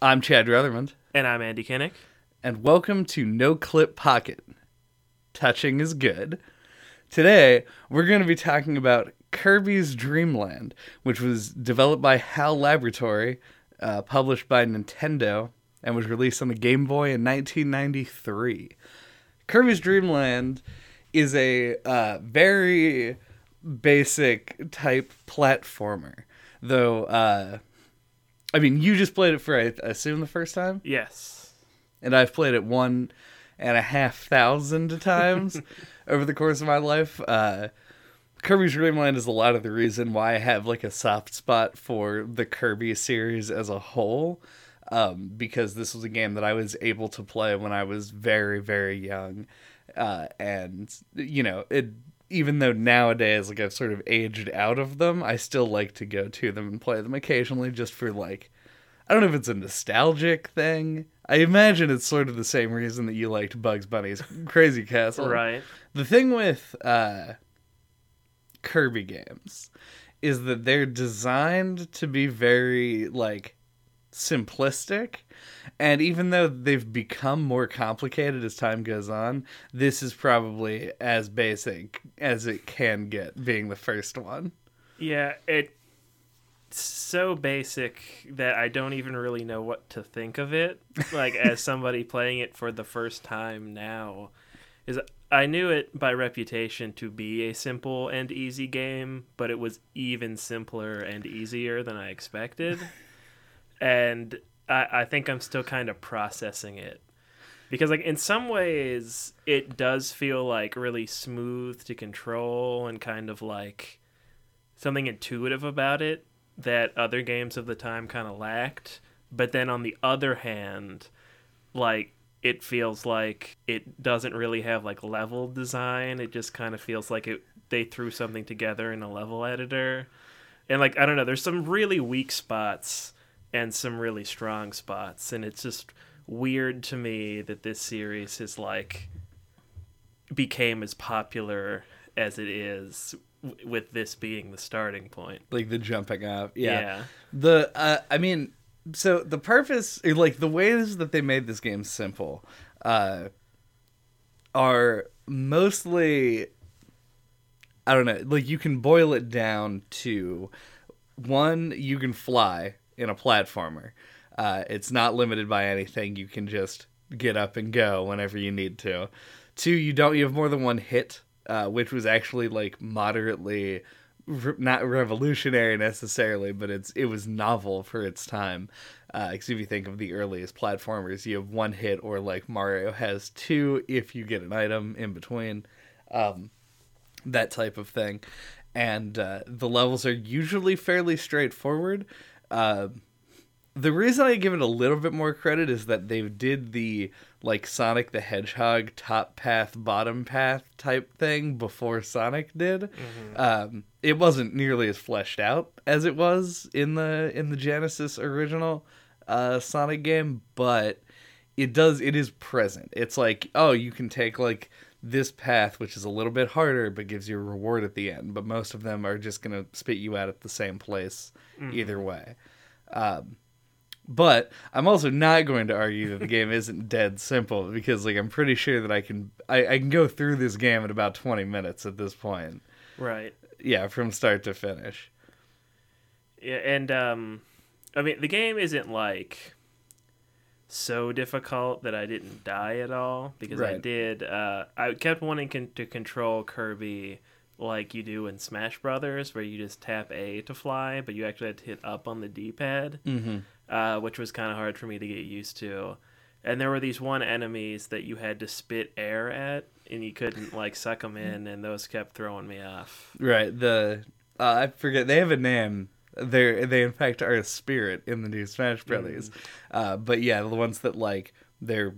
I'm Chad Ruthermond, And I'm Andy Kinnick. and welcome to No Clip Podcast. Touching is good. Today, we're going to be talking about Kirby's Dream Land, which was developed by HAL Laboratory, uh, published by Nintendo, and was released on the Game Boy in 1993. Kirby's Dream Land is a uh, very basic type platformer, though. Uh, I mean, you just played it for I assume the first time, Yes. and I've played it one and a half thousand times over the course of my life. Uh, Kirby's Dream Land is a lot of the reason why I have like a soft spot for the Kirby series as a whole, um, because this was a game that I was able to play when I was very, very young, uh, and you know it. Even though nowadays, like I've sort of aged out of them, I still like to go to them and play them occasionally, just for like, I don't know if it's a nostalgic thing. I imagine it's sort of the same reason that you liked Bugs Bunny's Crazy Castle, Right. the thing with uh, Kirby games is that they're designed to be very like simplistic and even though they've become more complicated as time goes on this is probably as basic as it can get being the first one Yeah, it's so basic that I don't even really know what to think of it. Like as somebody playing it for the first time now, is I knew it by reputation to be a simple and easy game, but it was even simpler and easier than I expected. and I, I think I'm still kind of processing it. Because like in some ways it does feel like really smooth to control and kind of like something intuitive about it that other games of the time kind of lacked. But then on the other hand, like it feels like it doesn't really have like level design. It just kind of feels like it they threw something together in a level editor. And like I don't know, there's some really weak spots and some really strong spots and it's just weird to me that this series is like became as popular as it is w- with this being the starting point. like the jumping up yeah, Yeah. the uh, i mean so the purpose like the ways that they made this game simple uh are mostly i don't know like you can boil it down to one you can fly in a platformer uh it's not limited by anything you can just get up and go whenever you need to two you don't you have more than one hit uh which was actually like moderately re- not revolutionary necessarily, but it's it was novel for its time. Because if you think of the earliest platformers, you have one hit, or like Mario has two if you get an item in between, um, that type of thing. And uh, the levels are usually fairly straightforward. Uh, the reason I give it a little bit more credit is that they did the like Sonic the Hedgehog top path, bottom path type thing before Sonic did. Um, it wasn't nearly as fleshed out as it was in the in the Genesis original uh, Sonic game, but it does it is present. It's like oh, you can take like this path, which is a little bit harder, but gives you a reward at the end. But most of them are just gonna spit you out at the same place either way. Um, but I'm also not going to argue that the game isn't dead simple because like I'm pretty sure that I can I, I can go through this game in about 20 minutes at this point. Right. Yeah, from start to finish. Yeah, and um I mean the game isn't like so difficult that I didn't die at all because I did uh I kept wanting con- to control Kirby like you do in Smash Brothers where you just tap A to fly, but you actually had to hit up on the D-pad. Mm-hmm. uh, which was kind of hard for me to get used to. And there were these one enemies that you had to spit air at, and you couldn't like suck them in, and those kept throwing me off. Right. The uh, I forget they have a name. They they in fact are a spirit in the new Smash Brothers. Uh, but yeah, the ones that like they're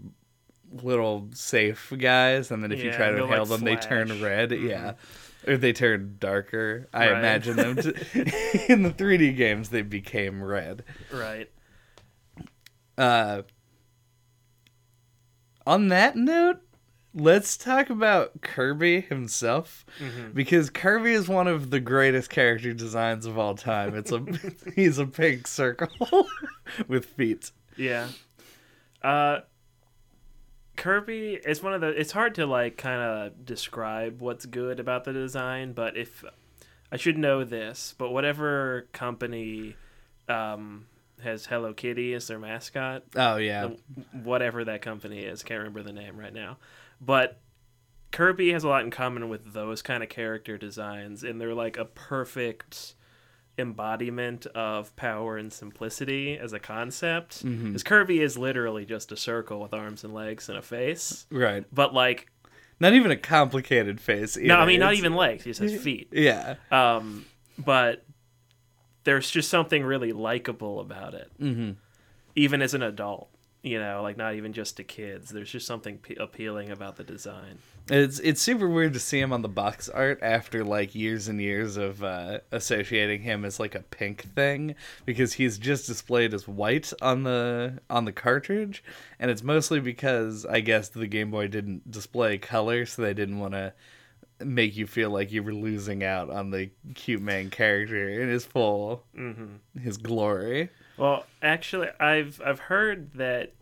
little safe guys, and then if you try to inhale like, them, they turn red. Mhm. Yeah. Or they turn darker. I Right. imagine them to, in the 3D games. They became red. Right. Uh, on that note, let's talk about Kirby himself Mhm. because Kirby is one of the greatest character designs of all time. It's a he's a pink circle with feet. Yeah. Uh Kirby is one of the it's hard to like kind of describe what's good about the design, but if I should know this, but whatever company um has Hello Kitty as their mascot, Oh yeah. whatever that company is, can't remember the name right now. But Kirby has a lot in common with those kind of character designs and they're like a perfect embodiment of power and simplicity as a concept. Because Kirby is literally just a circle with arms and legs and a face. Right. But like, Not even a complicated face. no, I either. mean not even legs. He just has feet. Yeah. Um, but there's just something really likable about it, Mm-hmm. even as an adult. You know, like not even just to kids. There's just something pe- appealing about the design. It's it's super weird to see him on the box art after like years and years of uh, associating him as like a pink thing because he's just displayed as white on the on the cartridge, and it's mostly because I guess the Game Boy didn't display color, so they didn't want to make you feel like you were losing out on the cute man character in his full hmm his glory. Well, actually, I've I've heard that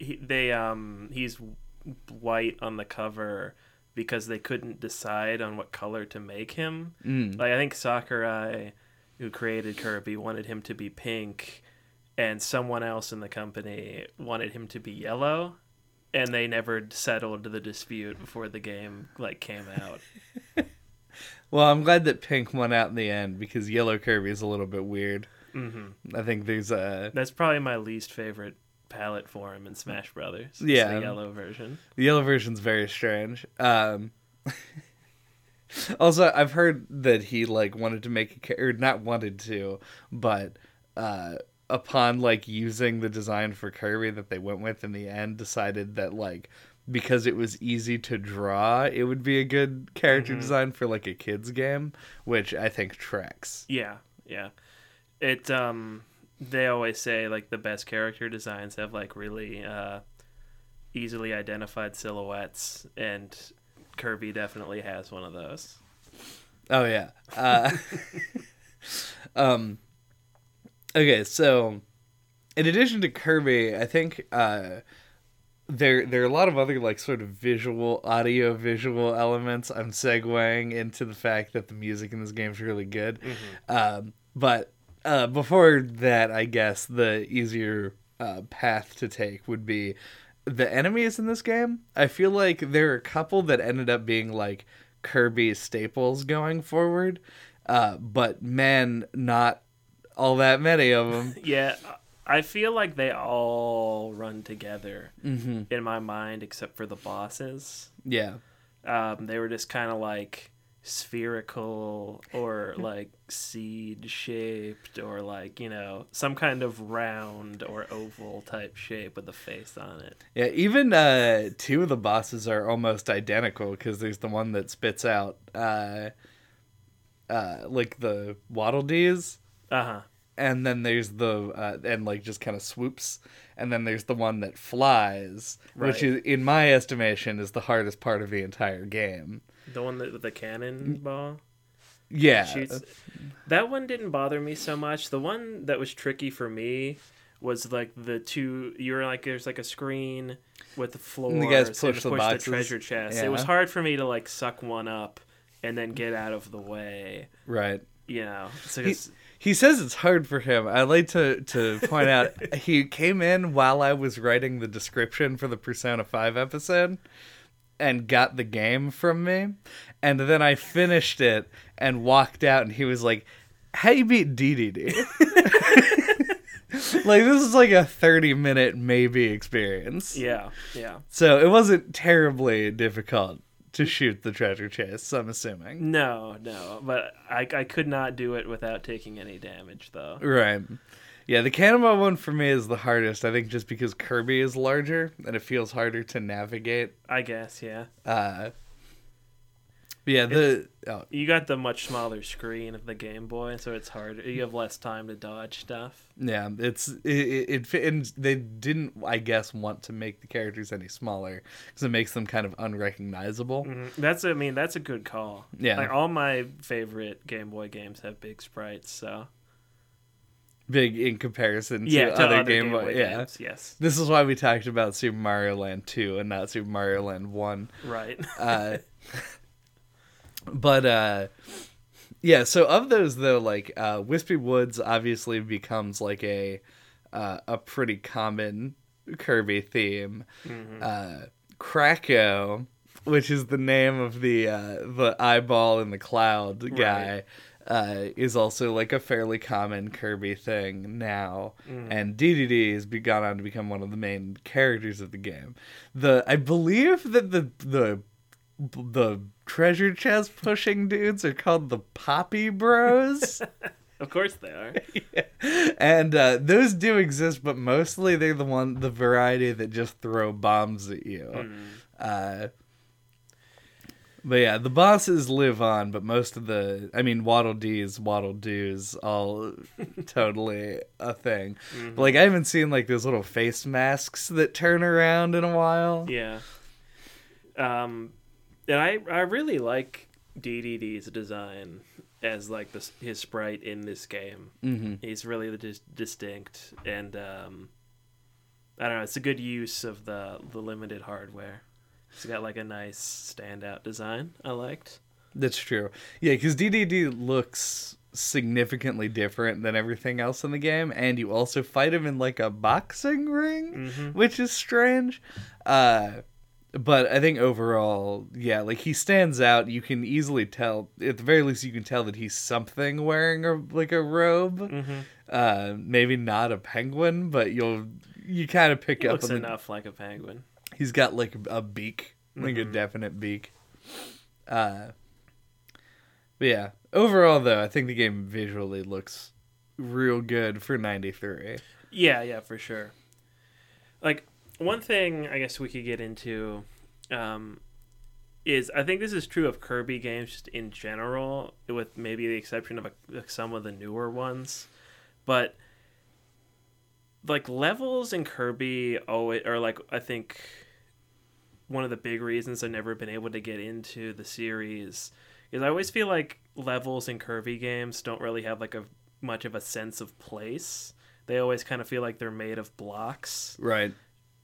he, they um he's white on the cover because they couldn't decide on what color to make him. Mm. Like I think Sakurai, who created Kirby, wanted him to be pink, and someone else in the company wanted him to be yellow, and they never settled the dispute before the game like came out. Well, I'm glad that pink won out in the end because yellow Kirby is a little bit weird. Hmm I think there's a That's probably my least favorite palette for him in Smash Brothers. Yeah. the yellow version. The yellow version's very strange. Um, also, I've heard that he like wanted to make a or not wanted to, but uh, upon like using the design for Kirby that they went with in the end, decided that like because it was easy to draw, it would be a good character Mhm. design for like a kids game, which I think tracks. Yeah, yeah. It um they always say like the best character designs have like really uh easily identified silhouettes and Kirby definitely has one of those. Oh yeah. Uh, um. Okay, so in addition to Kirby, I think uh, there there are a lot of other like sort of visual, audio visual elements. I'm segueing into the fact that the music in this game is really good. Um, but uh, before that, I guess the easier uh, path to take would be the enemies in this game. I feel like there are a couple that ended up being like Kirby staples going forward, uh, but man, not all that many of them. Yeah, I feel like they all run together hmm in my mind except for the bosses. Yeah, Um they were just kind of like spherical or like seed shaped or like, you know, some kind of round or oval type shape with a face on it. yeah. Even uh, two of the bosses are almost identical because there's the one that spits out uh, uh, like the waddle dees. Uh-huh. and then there's the uh, and like just kind of swoops and then there's the one that flies which is in my estimation is the hardest part of the entire game The one that with the cannonball yeah shoots. That one didn't bother me so much. The one that was tricky for me was like the two. You were like, there's like a screen with the floors the guys and push the push boxes. treasure chest. It was hard for me to like suck one up and then get out of the way. right You know, so He- he says it's hard for him i'd like to to point out he came in while i was writing the description for the persona 5 episode and got the game from me and then i finished it and walked out and he was like how you beat ddd like this is like a 30 minute maybe experience yeah, yeah. so it wasn't terribly difficult to shoot the treasure chest i'm assuming No, no, but I I could not do it without taking any damage though. Right. Yeah, the cannonball one for me is the hardest. I think just because Kirby is larger and it feels harder to navigate. I guess, yeah. Uh, yeah, the oh, You got the much smaller screen of the Game Boy, so it's harder. You have less time to dodge stuff. yeah, it's it, it, it and they didn't, I guess, want to make the characters any smaller because it makes them kind of unrecognizable. hmm That's I mean that's a good call. Yeah. like all my favorite Game Boy games have big sprites. So big in comparison to, yeah, to other, other Game, Game Boy. Boy yeah. games. Yes, This is why we talked about Super Mario Land 2 and not Super Mario Land 1. right. Uh, but uh, yeah, so of those though, like uh, Wispy Woods obviously becomes like a uh, a pretty common Kirby theme. Uh, Kracko, which is the name of the uh, the eyeball in the cloud guy. Uh, is also like a fairly common Kirby thing now, and DDD has begun on to become one of the main characters of the game. The I believe that the the the treasure chest pushing dudes are called the Poppy Bros. of course they are. and uh, those do exist, but mostly they're the one, the variety that just throw bombs at you. Mm. Uh, but yeah, the bosses live on, but most of the, I mean, Waddle Dees, Waddle Doos, all totally a thing. Mm-hmm. But, like, I haven't seen like those little face masks that turn around in a while. Yeah. Um, and I I really like DDD's design as like this his sprite in this game. hmm He's really dis- distinct, and um, I don't know. It's a good use of the the limited hardware. It's got like a nice standout design. I liked. That's true. Yeah, because DDD looks significantly different than everything else in the game, and you also fight him in like a boxing ring, Mm-hmm. which is strange. Uh, but I think overall, yeah, like he stands out. You can easily tell, at the very least, you can tell that he's something wearing a like a robe. Mm-hmm. Uh, maybe not a penguin, but you'll you kind of pick He up looks on the, enough like a penguin. He's got like a beak, like a Mhm. definite beak. Uh, but yeah, overall though, I think the game visually looks real good for '93. Yeah, yeah, for sure. Like one thing I guess we could get into um, is I think this is true of Kirby games just in general, with maybe the exception of a, like some of the newer ones, but like levels in Kirby always or like I think one of the big reasons I've never been able to get into the series is I always feel like levels in Kirby games don't really have like a much of a sense of place. They always kind of feel like they're made of blocks, Right.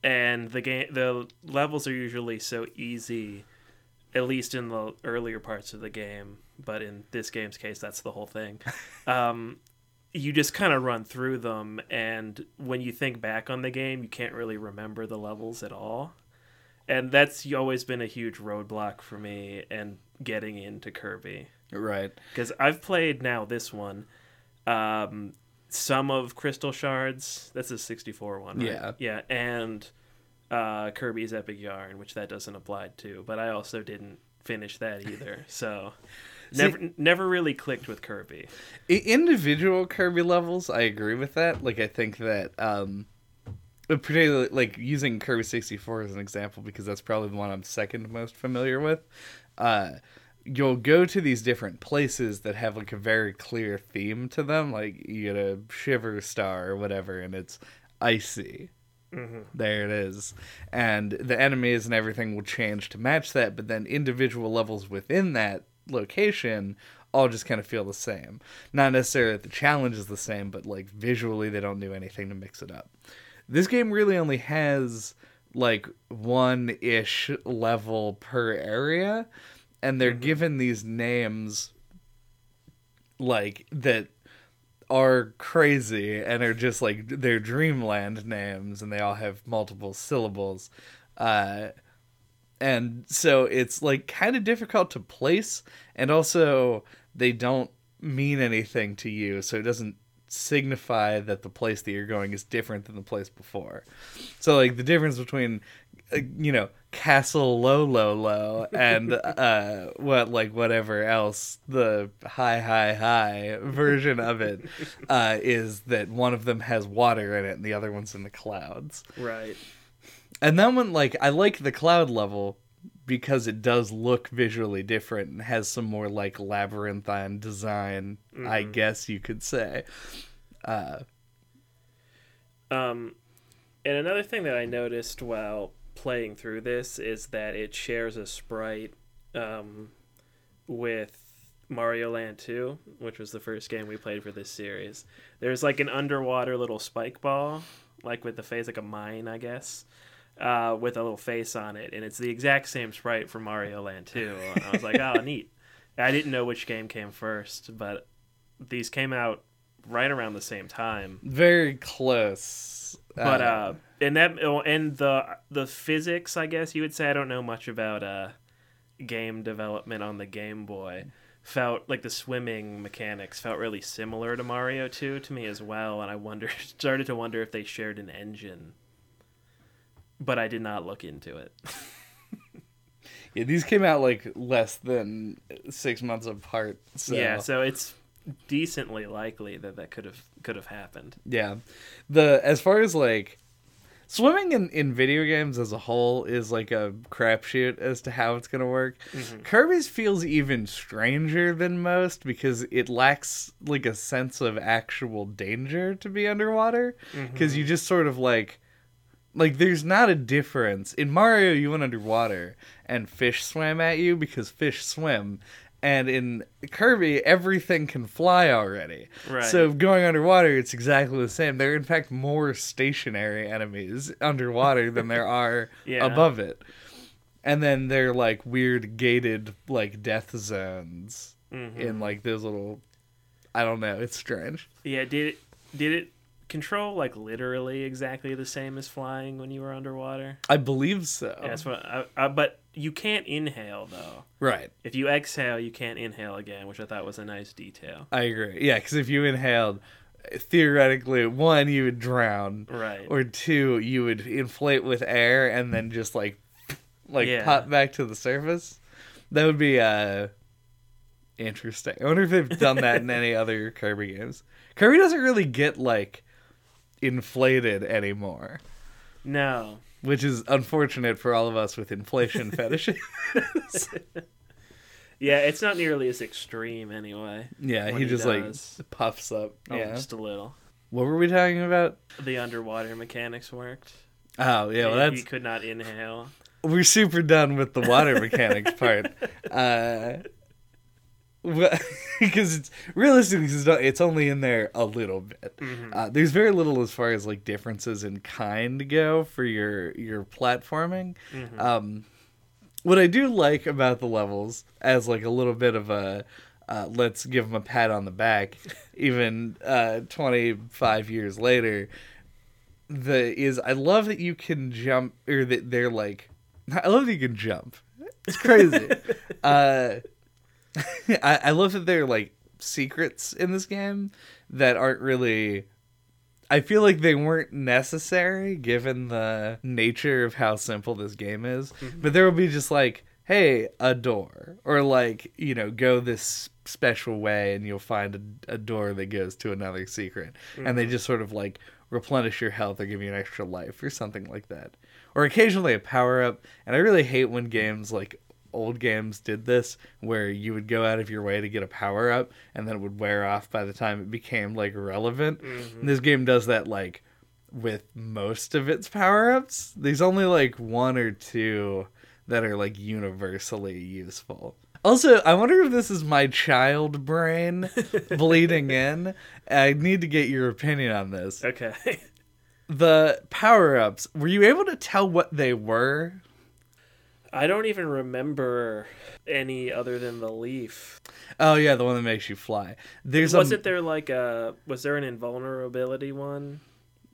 and the game the levels are usually so easy, at least in the earlier parts of the game. But in this game's case, that's the whole thing. um, you just kind of run through them, and when you think back on the game, you can't really remember the levels at all. And that's always been a huge roadblock for me and getting into Kirby Right. because I've played now this one, um, some of Crystal Shards. That's a sixty-four one, right? Yeah. yeah, and uh, Kirby's Epic Yarn, which that doesn't apply to. But I also didn't finish that either, so See- never never really clicked with Kirby. Individual Kirby levels, I agree with that. Like I think that um particularly like using Kirby 64 as an example because that's probably the one I'm second most familiar with. Uh you'll go to these different places that have like a very clear theme to them like you get a shiver star or whatever and it's icy there it is. And the enemies and everything will change to match that, but then individual levels within that location all just kind of feel the same. Not necessarily that the challenge is the same, but like visually they don't do anything to mix it up. This game really only has like one ish level per area, and they're given these names like that are crazy and are just like they're dreamland names and they all have multiple syllables uh and so it's like kind of difficult to place and also they don't mean anything to you so it doesn't signify that the place that you're going is different than the place before so like the difference between uh, you know castle low low low and uh what like whatever else the high high high version of it uh is that one of them has water in it and the other one's in the clouds Right. and that one like i like the cloud level because it does look visually different and has some more like labyrinthine design i guess you could say. Uh Um, and another thing that I noticed while playing through this is that it shares a sprite um, with Mario Land 2, which was the first game we played for this series. There's like an underwater little spike ball, like with the face, like a mine, I guess, uh, with a little face on it. And it's the exact same sprite from Mario Land 2. And I was like, oh, neat. I didn't know which game came first, but these came out right around the same time. Very close. But uh, and that and the the physics, I guess you would say. I don't know much about uh, game development on the Game Boy. Felt like the swimming mechanics felt really similar to Mario 2 to me as well, and I wonder started to wonder if they shared an engine. But I did not look into it. yeah, these came out like less than six months apart. So. Yeah, so it's decently likely that that could have could have happened. Yeah, the as far as like swimming in, in video games as a whole is like a crapshoot as to how it's gonna work. Mm-hmm. Kirby's feels even stranger than most because it lacks like a sense of actual danger to be underwater because mm-hmm. you just sort of like like there's not a difference in Mario. You went underwater and fish swam at you because fish swim, and in Kirby, everything can fly already. Right. So going underwater, it's exactly the same. There are in fact more stationary enemies underwater than there are yeah. above it. And then they're like weird gated like death zones mm-hmm. in like those little I don't know, it's strange. Yeah, did it did it control like literally exactly the same as flying when you were underwater? I believe so. Yeah, that's what. I, I, but you can't inhale though. Right. If you exhale, you can't inhale again, which I thought was a nice detail. I agree. Yeah, because if you inhaled, theoretically, one you would drown. Right. Or two you would inflate with air and then just like, like yeah. pop back to the surface. That would be uh interesting. I wonder if they've done that in any other Kirby games. Kirby doesn't really get like inflated anymore. No. Which is unfortunate for all of us with inflation fetishes. yeah, it's not nearly as extreme anyway. Yeah, he just he like puffs up. Oh, yeah, just a little. What were we talking about? The underwater mechanics worked. Oh yeah, well that's he could not inhale. We're super done with the water mechanics part. Uh, because it's realistically it's only in there a little bit. Mm-hmm. Uh, there's very little as far as like differences in kind go for your your platforming. Mm-hmm. Um, what I do like about the levels as like a little bit of a uh, let's give them a pat on the back, even uh, 25 years later. The is I love that you can jump or that they're like I love that you can jump. It's crazy. I, I love that there are like secrets in this game that aren't really I feel like they weren't necessary given the nature of how simple this game is. Mm-hmm. But there will be just like, hey, a door. Or like, you know, go this special way and you'll find a, a door that goes to another secret. Mm-hmm. And they mm-hmm. just sort of like replenish your health or give you an extra life or something like that. Or occasionally a power up. And I really hate when games like old games did this where you would go out of your way to get a power up and then it would wear off by the time it became like relevant. Mm-hmm. This game does that like with most of its power ups. There's only like one or two that are like universally useful. Also, I wonder if this is my child brain bleeding in. I need to get your opinion on this. Okay. The power ups, were you able to tell what they were I don't even remember any other than the leaf. Oh yeah, the one that makes you fly. There's was a, it there like a was there an invulnerability one?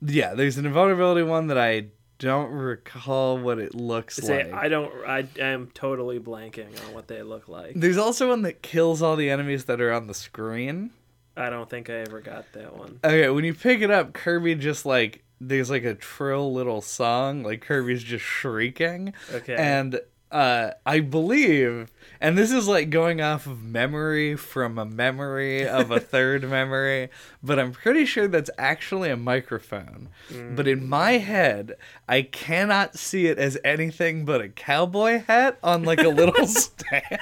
Yeah, there's an invulnerability one that I don't recall what it looks Say, like. I don't. I am totally blanking on what they look like. There's also one that kills all the enemies that are on the screen. I don't think I ever got that one. Okay, when you pick it up, Kirby just like there's like a trill little song, like Kirby's just shrieking. Okay. And uh, I believe, and this is like going off of memory from a memory of a third memory, but I'm pretty sure that's actually a microphone. Mm. But in my head, I cannot see it as anything but a cowboy hat on like a little stand.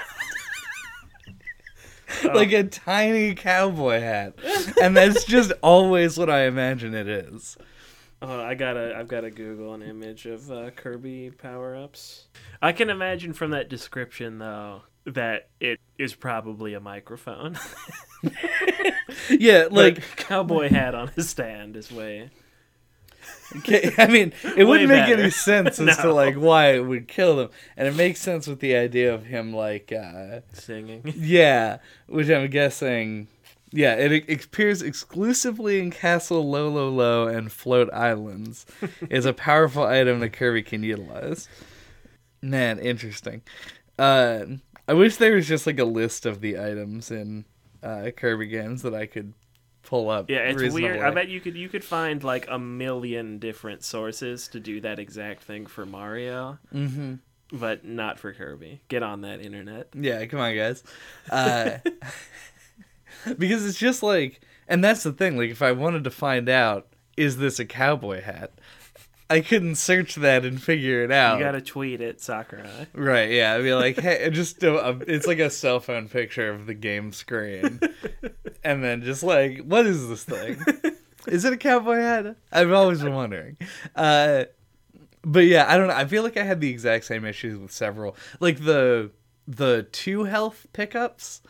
Oh. like a tiny cowboy hat. And that's just always what I imagine it is. Oh, I gotta, I've got to Google an image of uh, Kirby power ups. I can imagine from that description though that it is probably a microphone. Yeah, like like cowboy hat on his stand is way. Okay, I mean, it wouldn't make better. any sense as to like why it would kill them, and it makes sense with the idea of him like, uh, Singing. yeah, which I'm guessing, yeah, it, it appears exclusively in Castle Low and Float Islands, it's a powerful item that Kirby can utilize. Man, interesting. Uh, I wish there was just like a list of the items in uh, Kirby games that I could pull up. Yeah, it's weird. I bet you could you could find like a million different sources to do that exact thing for Mario, Mhm. but not for Kirby. Get on that internet. Yeah, come on, guys. Uh, because it's just like, and that's the thing. Like, if I wanted to find out, is this a cowboy hat? I couldn't search that and figure it out. You gotta tweet it, Sakurai. Right? Yeah, I'd be like, hey, just a, a, it's like a cell phone picture of the game screen, and then just like, what is this thing? Is it a cowboy hat? I've always been wondering. Uh, but yeah, I don't know. I feel like I had the exact same issues with several. Like the the two health pickups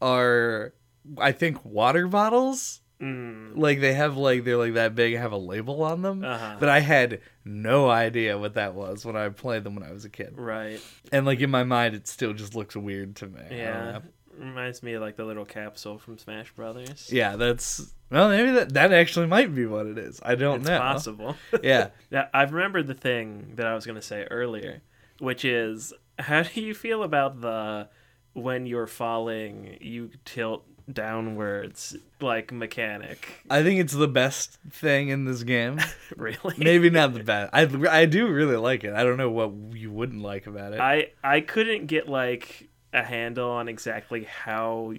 are, I think, water bottles. Mm, Like they have like they're like that big, have a label on them. Uh-huh. But I had no idea what that was when I played them when I was a kid. right. And like in my mind, it still just looks weird to me. Yeah. Reminds me of like the little capsule from Smash Brothers. Yeah, that's well, maybe that that actually might be what it is. I don't it's know. possible. Yeah. Yeah, I've remembered the thing that I was going to say earlier, which is how do you feel about the when you're falling, you tilt downwards like mechanic? I think it's the best thing in this game. Really? Maybe not the best. I I do really like it. I don't know what you wouldn't like about it. I I couldn't get like a handle on exactly how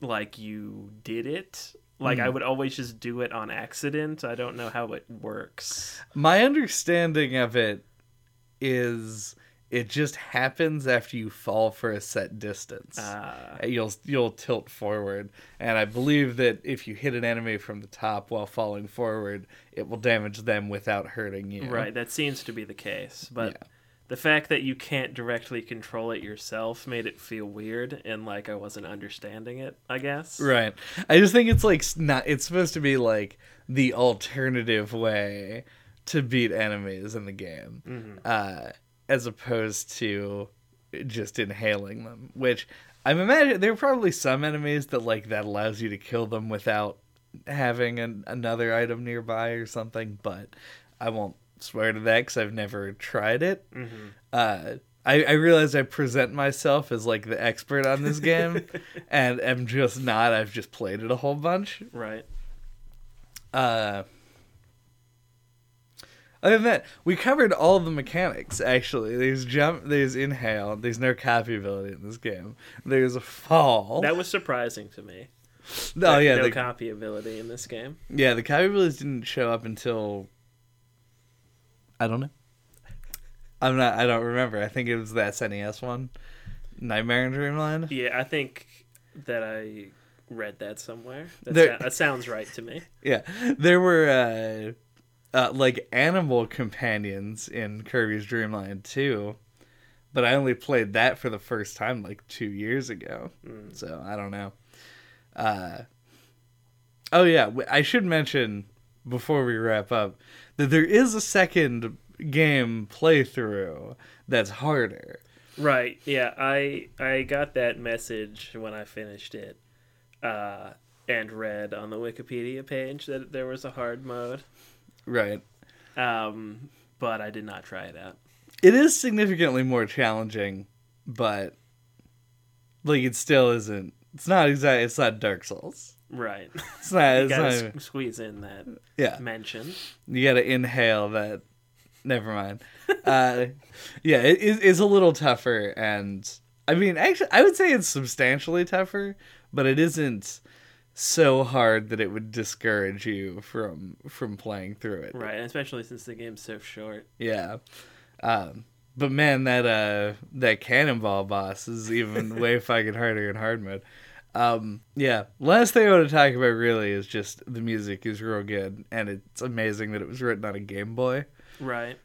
like you did it. Like I Hmm. would always just do it on accident. I don't know how it works. My understanding of it is it just happens after you fall for a set distance. Uh, you'll you'll tilt forward and i believe that if you hit an enemy from the top while falling forward it will damage them without hurting you Right, that seems to be the case. But Yeah. the fact that you can't directly control it yourself made it feel weird and like I wasn't understanding it, I guess. right i just think it's like not it's supposed to be like the alternative way to beat enemies in the game Mhm. uh as opposed to just inhaling them which i'm imagining there are probably some enemies that like that allows you to kill them without having an, another item nearby or something but i won't swear to that because i've never tried it Mhm. uh I, I realize I present myself as like the expert on this game, and am just not. I've just played it a whole bunch. Right. Uh, other than that, we covered all the mechanics. Actually, there's jump, there's inhale, there's no copy ability in this game. There's a fall. That was surprising to me. oh That yeah, no the, copy ability in this game. yeah, the copy abilities didn't show up until I don't know. I'm not. I don't remember. I think it was that SNES one, Nightmare in Dreamland. Yeah, I think that I read that somewhere. That, There- sou- that sounds right to me. Yeah, there were uh, uh, like animal companions in Kirby's Dream Land too, but I only played that for the first time like two years ago. Mm. So I don't know. Uh, oh yeah, I should mention before we wrap up that there is a second game playthrough that's harder. Right. Yeah, I I got that message when I finished it. Uh and read on the Wikipedia page that there was a hard mode. Right. Um but I did not try it out. It is significantly more challenging, but like it still isn't. It's not exactly. It's not Dark Souls. Right. It's not. you It's gotta not even- squeeze in that yeah, mention. you got to inhale that. Never mind. Uh, yeah, it's a little tougher, and I mean, actually, I would say it's substantially tougher, but it isn't so hard that it would discourage you from from playing through it. Right, especially since the game's so short. Yeah. Um, but man, that uh that cannonball boss is even way fucking harder in hard mode. Um, yeah. Last thing I want to talk about really is just the music is real good, and it's amazing that it was written on a Game Boy. Right.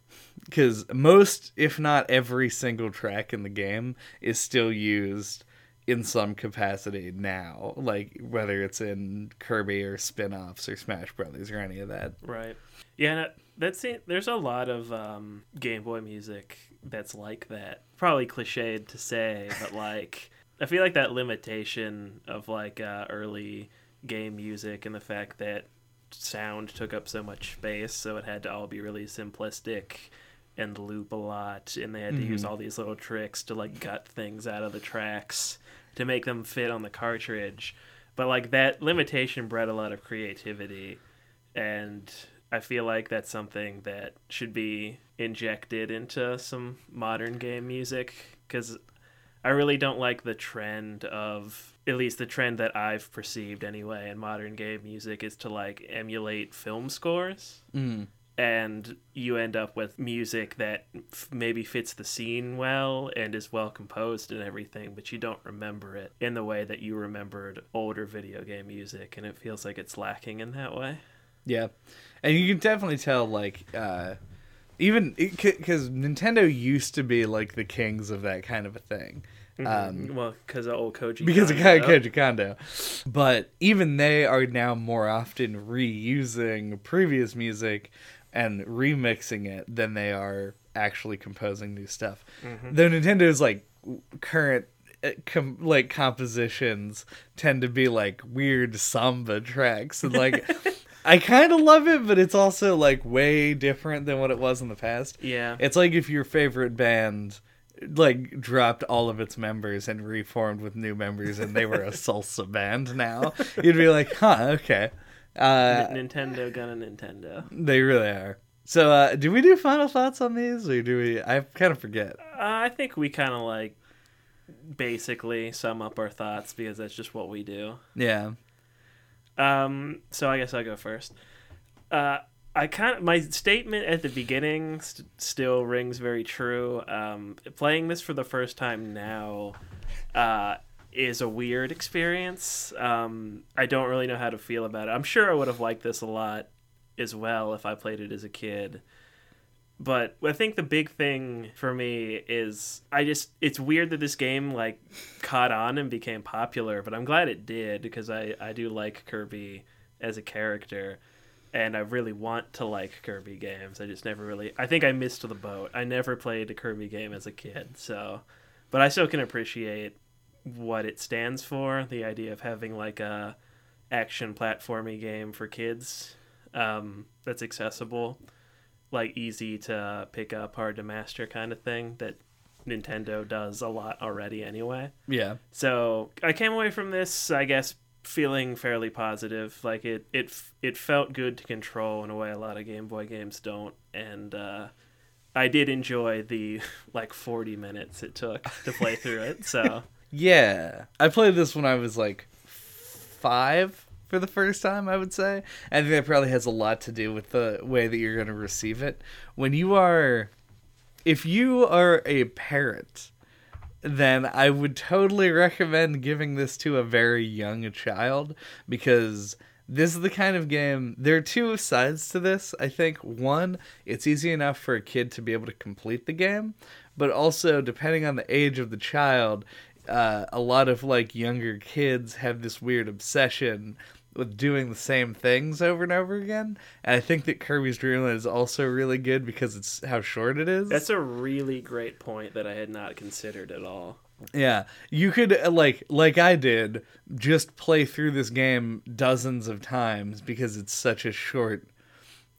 Because most, if not every single track in the game, is still used in some capacity now. Like whether it's in Kirby or spin offs or Smash Brothers or any of that. Right. Yeah, and that's it. There's a lot of um, Game Boy music that's like that. Probably cliched to say, but like I feel like that limitation of like uh, early game music and the fact that sound took up so much space, so it had to all be really simplistic and loop a lot, and they had to use Mhm. all these little tricks to like gut things out of the tracks to make them fit on the cartridge. But like that limitation bred a lot of creativity, and I feel like that's something that should be injected into some modern game music because I really don't like the trend of at least the trend that I've perceived anyway in modern game music is to like emulate film scores Mm. And you end up with music that f- maybe fits the scene well and is well composed and everything but you don't remember it in the way that you remembered older video game music and it feels like it's lacking in that way Yeah, and you can definitely tell like uh, even because Nintendo used to be like the kings of that kind of a thing. Um, well because of old Koji because of Kondo. Koji Kondo. But even they are now more often reusing previous music and remixing it than they are actually composing new stuff. Mhm. Though Nintendo's like current uh, com- like compositions tend to be like weird samba tracks and like I kind of love it, but it's also like way different than what it was in the past. yeah It's like if your favorite band like dropped all of its members and reformed with new members and they were a salsa band now. You'd be like, "Huh, okay." Uh Nintendo gonna Nintendo. they really are. So, uh do we do final thoughts on these or do we I kind of forget. Uh, I think we kind of like basically sum up our thoughts because that's just what we do. Yeah. Um, so I guess I'll go first. Uh, I kind of my statement at the beginning st- still rings very true. Um, playing this for the first time now uh, is a weird experience. Um, I don't really know how to feel about it. I'm sure I would have liked this a lot as well if I played it as a kid. But I think the big thing for me is I just it's weird that this game like caught on and became popular, but I'm glad it did because I I do like Kirby as a character and I really want to like Kirby games. I just never really I think I missed the boat. I never played a Kirby game as a kid, so but I still can appreciate what it stands for, the idea of having like a action platformy game for kids um, that's accessible like easy to pick up, hard to master kind of thing that Nintendo does a lot already anyway. Yeah. So I came away from this, I guess, feeling fairly positive. Like it, it, it felt good to control in a way a lot of Game Boy games don't, and uh, I did enjoy the like forty minutes it took to play through it. So Yeah. I played this when I was like 5 for the first time, I would say. I think that probably has a lot to do with the way that you're going to receive it. When you are if you are a parent, then I would totally recommend giving this to a very young child because this is the kind of game. There are two sides to this. I think one, it's easy enough for a kid to be able to complete the game, but also depending on the age of the child, uh, a lot of like younger kids have this weird obsession with doing the same things over and over again. And I think that Kirby's Dream Land is also really good because it's how short it is. that's a really great point that I had not considered at all. Yeah, you could uh, like like I did just play through this game dozens of times because it's such a short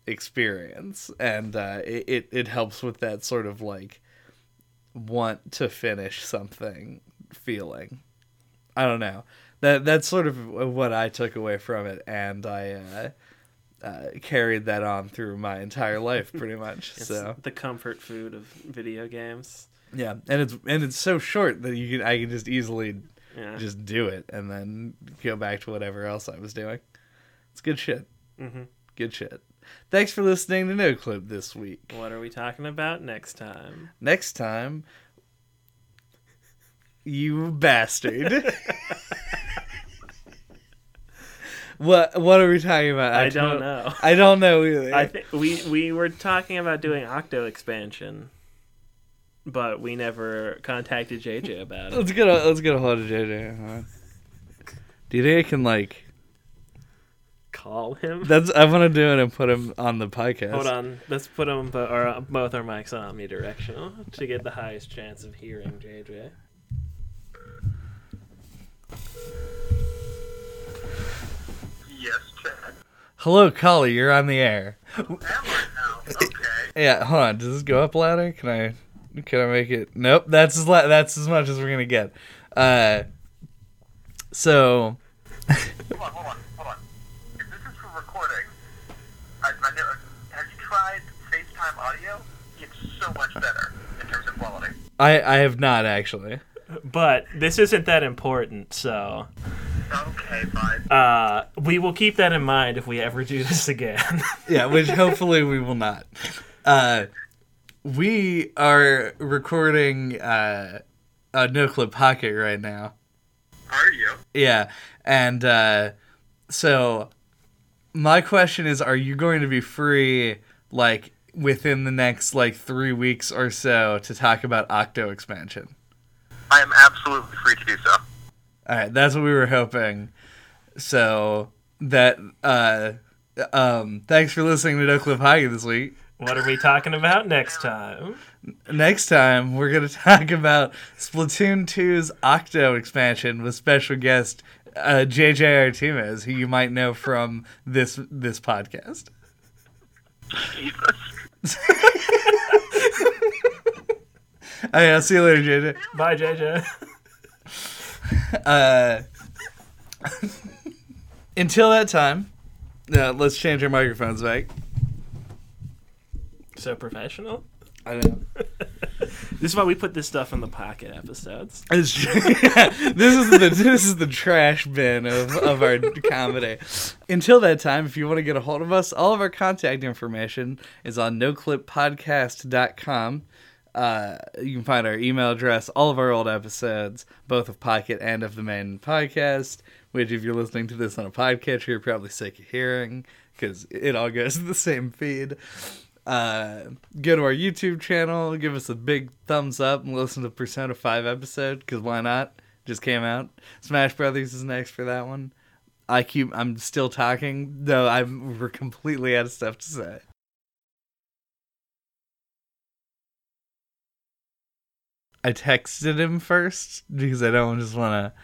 experience, and uh, it, it it helps with that sort of like want to finish something feeling. I don't know that that's sort of what I took away from it, and I uh, uh, carried that on through my entire life pretty much. So the comfort food of video games. yeah, and it's and it's so short that you can I can just easily Yeah. just do it and then go back to whatever else I was doing. It's good shit. Mm-hmm. Good shit. Thanks for listening to No Clip this week. What are we talking about next time? Next time, you bastard. What What are we talking about? I don't know. I don't know either. I think we we were talking about doing Octo expansion, but we never contacted JJ about it. let's get a Let's get a hold of JJ. On. Do you think I can like? Call him. That's I want to do it and put him on the podcast. Hold on, let's put them bo- or uh, both our mics on omnidirectional to get the highest chance of hearing JJ. Yes, Chad. Hello, Collie. You're on the air. Am I now? Okay. Yeah, hold on. Does this go up louder? Can I? Can I make it? Nope. That's as la- that's as much as we're gonna get. Uh. So Hold on, hold on, hold on. If this is for recording, I, I never, have you tried FaceTime audio? It's so much better in terms of quality. I I have not actually. But this isn't that important, so Okay, fine. uh, we will keep that in mind if we ever do this again. Yeah, which hopefully we will not. Uh, we are recording uh, a no clip pocket right now. Are you? Yeah, and uh, so my question is: Are you going to be free, like within the next like three weeks or so, to talk about Octo expansion? I am absolutely free to do so. All right, that's what we were hoping. So that uh, um, thanks for listening to No Clip Pocket this week. what are we talking about next time? Next time, we're going to talk about Splatoon 2's Octo expansion with special guest uh, JJ Artemis, who you might know from this this podcast. Jesus. Oh, yeah, I'll see you later, JJ. Bye, JJ. Uh, until that time, uh, let's change our microphones back. So professional. I know. This is why we put this stuff in the pocket episodes. It's true. this is the this is the trash bin of, of our comedy. Until that time, if you want to get a hold of us, all of our contact information is on noclippodcast.com. Uh, you can find our email address, all of our old episodes, both of Pocket and of the main podcast. Which, if you're listening to this on a podcatcher, you're probably sick of hearing because it all goes to the same feed uh, go to our YouTube channel, give us a big thumbs up, and listen to Persona 5 episode, because why not? Just came out. Smash Brothers is next for that one. I keep, I'm still talking, though I'm, we're completely out of stuff to say. I texted him first because I don't just want to.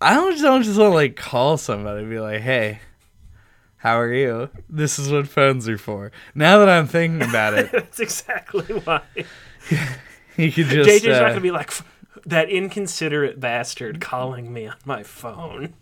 I don't just, don't just want to like call somebody and be like, "Hey, how are you?" This is what phones are for. Now that I'm thinking about it, That's exactly why. you could just. JJ's not uh, gonna be like that inconsiderate bastard calling me on my phone.